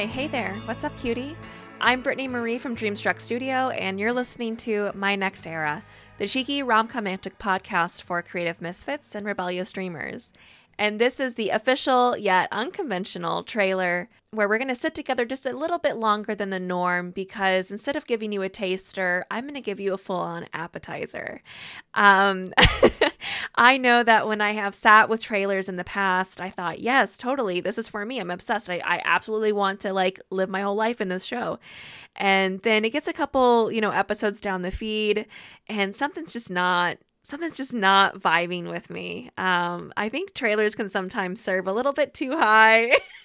Hi, hey there. What's up, cutie? I'm Brittany Marie from Dreamstruck Studio, and you're listening to My Next Era, the cheeky rom-romantic podcast for creative misfits and rebellious dreamers. And this is the official yet unconventional trailer where we're going to sit together just a little bit longer than the norm because instead of giving you a taster, I'm going to give you a full on appetizer. Um, I know that when I have sat with trailers in the past, I thought, yes, totally, this is for me. I'm obsessed. I, I absolutely want to like live my whole life in this show. And then it gets a couple, you know, episodes down the feed and something's just not something's just not vibing with me. Um, I think trailers can sometimes serve a little bit too high.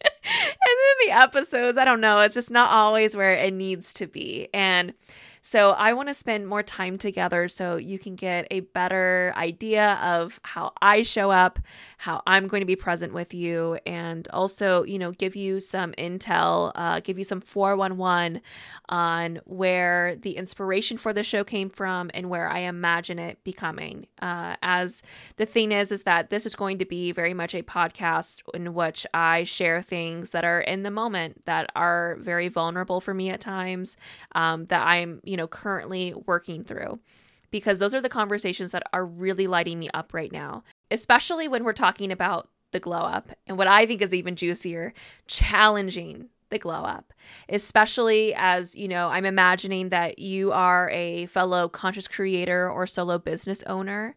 and then the episodes, I don't know, it's just not always where it needs to be. And so I want to spend more time together so you can get a better idea of how I show up, how I'm going to be present with you, and also, you know, give you some intel, uh, give you some 411 on where the inspiration for the show came from and where I imagine it becoming. Uh, as the thing is, is that this is going to be very much a podcast in which I share things that are in the moment that are very vulnerable for me at times, um, that I'm, you know, currently working through. Because those are the conversations that are really lighting me up right now, especially when we're talking about the glow up and what I think is even juicier, challenging the glow up, especially as, you know, I'm imagining that you are a fellow conscious creator or solo business owner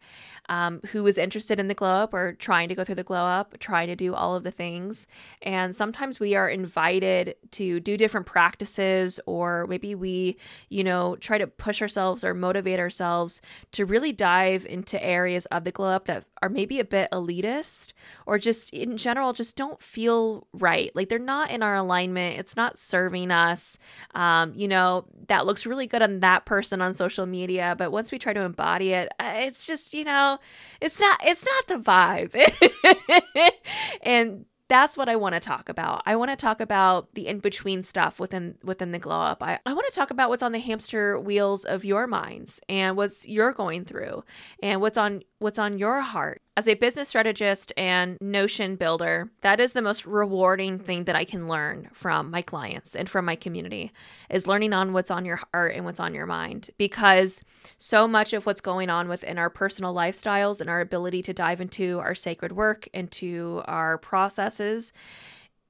um, who is interested in the glow up or trying to go through the glow up, trying to do all of the things. And sometimes we are invited to do different practices, or maybe we, you know, try to push ourselves or motivate ourselves to really dive into areas of the glow up that are maybe a bit elitist or just in general just don't feel right. Like they're not in our alignment. It's not serving us. Um, you know, that looks really good on that person on social media, but once we try to embody it, uh, it's just, you know, it's not it's not the vibe. and that's what I want to talk about. I want to talk about the in-between stuff within within the glow up. I, I want to talk about what's on the hamster wheels of your minds and what's you're going through and what's on what's on your heart. As a business strategist and Notion builder, that is the most rewarding thing that I can learn from my clients and from my community is learning on what's on your heart and what's on your mind because so much of what's going on within our personal lifestyles and our ability to dive into our sacred work, into our processes,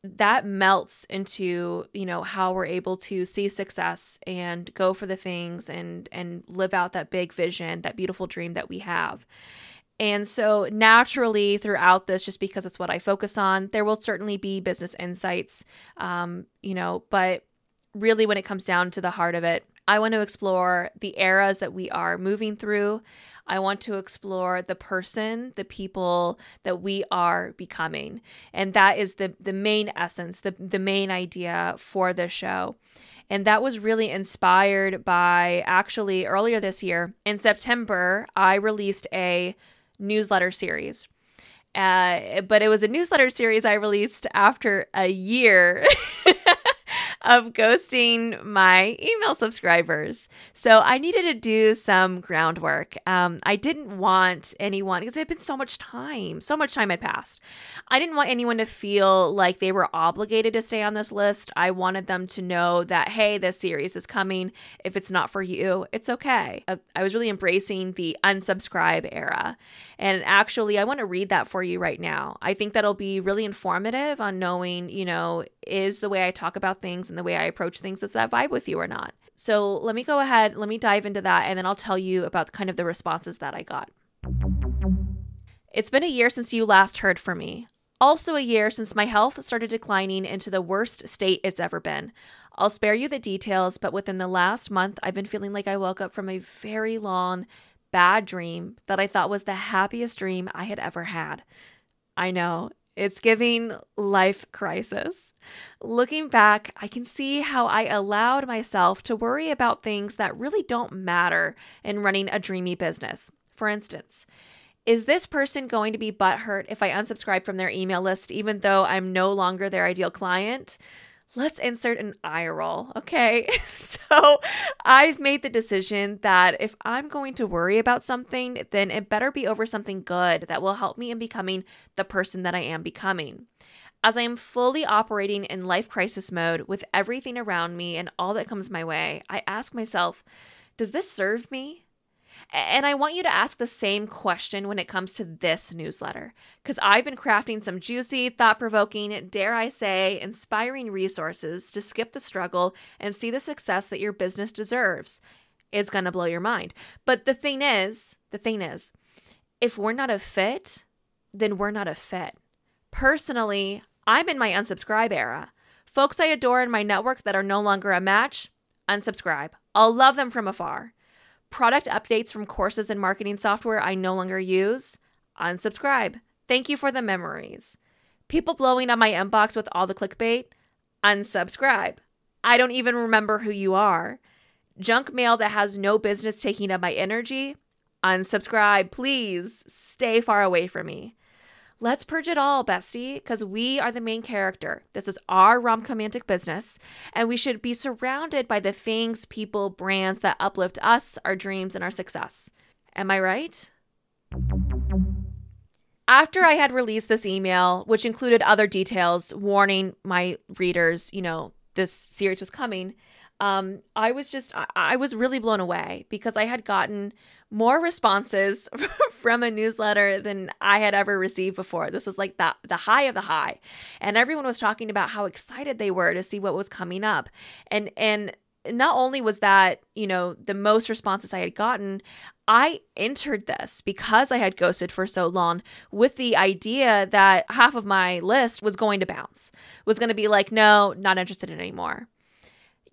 that melts into you know how we're able to see success and go for the things and and live out that big vision that beautiful dream that we have. And so naturally throughout this just because it's what i focus on there will certainly be business insights um, you know but really when it comes down to the heart of it i want to explore the eras that we are moving through I want to explore the person, the people that we are becoming. And that is the the main essence, the the main idea for this show. And that was really inspired by actually earlier this year in September, I released a newsletter series. Uh, but it was a newsletter series I released after a year of ghosting my email subscribers. So I needed to do some groundwork. Um, I didn't want anyone, because it had been so much time, so much time had passed. I didn't want anyone to feel like they were obligated to stay on this list. I wanted them to know that, hey, this series is coming. If it's not for you, it's okay. I, I was really embracing the unsubscribe era. And actually, I want to read that for you right now. I think that'll be really informative on knowing, you know, is the way I talk about things and the way I approach things, does that vibe with you or not? So let me go ahead, let me dive into that, and then I'll tell you about kind of the responses that I got. It's been a year since you last heard from me. Also, a year since my health started declining into the worst state it's ever been. I'll spare you the details, but within the last month, I've been feeling like I woke up from a very long, bad dream that I thought was the happiest dream I had ever had. I know, it's giving life crisis. Looking back, I can see how I allowed myself to worry about things that really don't matter in running a dreamy business. For instance, is this person going to be butthurt if I unsubscribe from their email list even though I'm no longer their ideal client? Let's insert an eye roll. Okay. so I've made the decision that if I'm going to worry about something, then it better be over something good that will help me in becoming the person that I am becoming. As I am fully operating in life crisis mode with everything around me and all that comes my way, I ask myself, does this serve me? And I want you to ask the same question when it comes to this newsletter, because I've been crafting some juicy, thought provoking, dare I say, inspiring resources to skip the struggle and see the success that your business deserves. It's going to blow your mind. But the thing is, the thing is, if we're not a fit, then we're not a fit. Personally, I'm in my unsubscribe era. Folks I adore in my network that are no longer a match, unsubscribe. I'll love them from afar. Product updates from courses and marketing software I no longer use, unsubscribe. Thank you for the memories. People blowing up my inbox with all the clickbait, unsubscribe. I don't even remember who you are. Junk mail that has no business taking up my energy, unsubscribe. Please stay far away from me. Let's purge it all, bestie, because we are the main character. This is our romcomantic business, and we should be surrounded by the things, people, brands that uplift us, our dreams, and our success. Am I right? After I had released this email, which included other details warning my readers, you know, this series was coming, um, I was just, I, I was really blown away because I had gotten more responses from a newsletter than I had ever received before. This was like the, the high of the high. And everyone was talking about how excited they were to see what was coming up. And, and, not only was that, you know, the most responses I had gotten, I entered this because I had ghosted for so long with the idea that half of my list was going to bounce, was going to be like, no, not interested in anymore.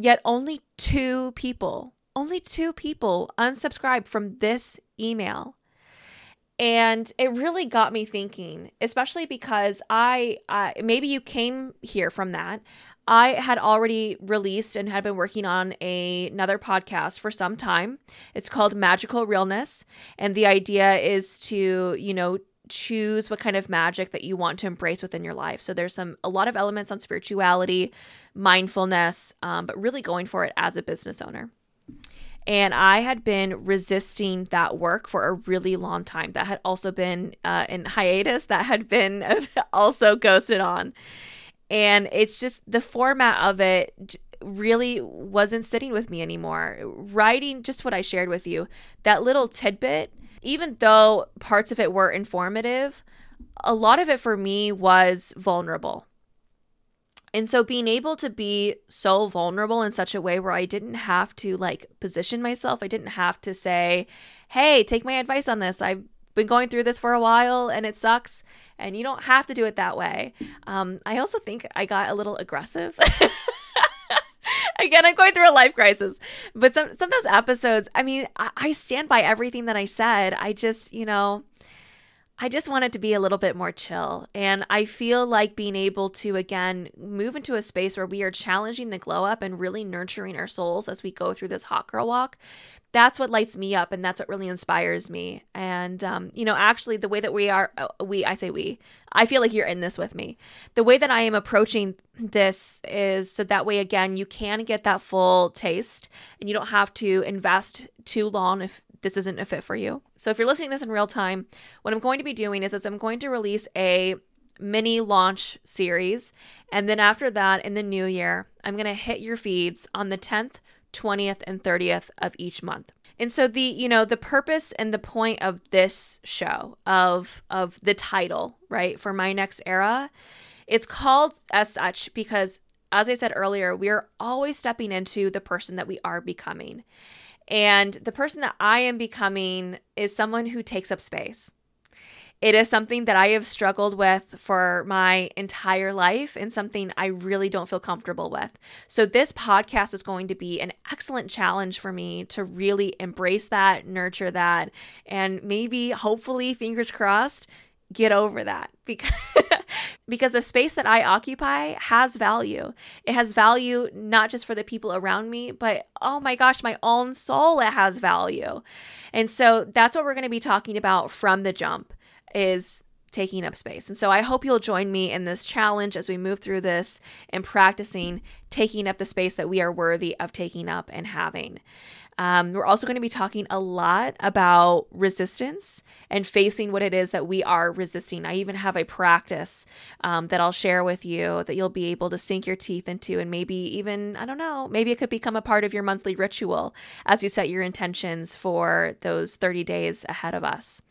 Yet only two people, only two people unsubscribed from this email. And it really got me thinking, especially because I, uh, maybe you came here from that. I had already released and had been working on a, another podcast for some time. It's called Magical Realness. And the idea is to, you know, choose what kind of magic that you want to embrace within your life. So there's some a lot of elements on spirituality, mindfulness, um, but really going for it as a business owner. And I had been resisting that work for a really long time. That had also been uh, in hiatus. That had been also ghosted on. And it's just the format of it really wasn't sitting with me anymore. Writing just what I shared with you, that little tidbit even though parts of it were informative, a lot of it for me was vulnerable. And so being able to be so vulnerable in such a way where I didn't have to like position myself, I didn't have to say, hey, take my advice on this. I've been going through this for a while and it sucks. And you don't have to do it that way. Um, I also think I got a little aggressive. Again, I'm going through a life crisis. But some some of those episodes, I mean, I, I stand by everything that I said. I just, you know, I just want it to be a little bit more chill. And I feel like being able to, again, move into a space where we are challenging the glow up and really nurturing our souls as we go through this hot girl walk that's what lights me up and that's what really inspires me and um, you know actually the way that we are uh, we i say we i feel like you're in this with me the way that i am approaching this is so that way again you can get that full taste and you don't have to invest too long if this isn't a fit for you so if you're listening to this in real time what i'm going to be doing is, is i'm going to release a mini launch series and then after that in the new year i'm going to hit your feeds on the 10th 20th and 30th of each month. And so the, you know, the purpose and the point of this show of of the title, right, for my next era, it's called as such because as I said earlier, we are always stepping into the person that we are becoming. And the person that I am becoming is someone who takes up space. It is something that I have struggled with for my entire life and something I really don't feel comfortable with. So, this podcast is going to be an excellent challenge for me to really embrace that, nurture that, and maybe, hopefully, fingers crossed, get over that because because the space that I occupy has value. It has value not just for the people around me, but oh my gosh, my own soul it has value. And so that's what we're going to be talking about from the jump is taking up space. And so I hope you'll join me in this challenge as we move through this and practicing taking up the space that we are worthy of taking up and having. Um, we're also going to be talking a lot about resistance and facing what it is that we are resisting. I even have a practice um, that I'll share with you that you'll be able to sink your teeth into, and maybe even, I don't know, maybe it could become a part of your monthly ritual as you set your intentions for those 30 days ahead of us.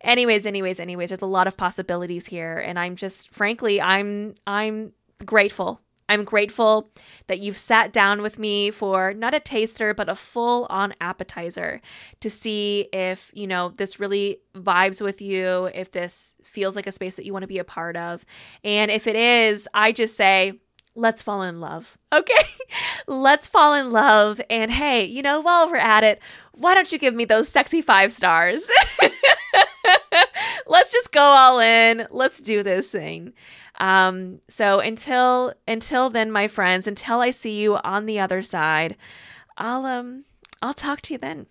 Anyways, anyways, anyways, there's a lot of possibilities here, and I'm just, frankly, I'm, I'm grateful I'm grateful that you've sat down with me for not a taster, but a full on appetizer to see if, you know, this really vibes with you, if this feels like a space that you want to be a part of. And if it is, I just say, let's fall in love. Okay? let's fall in love. And hey, you know, while we're at it, why don't you give me those sexy five stars? let's just go all in. Let's do this thing. Um, so until until then, my friends, until I see you on the other side, I'll um I'll talk to you then.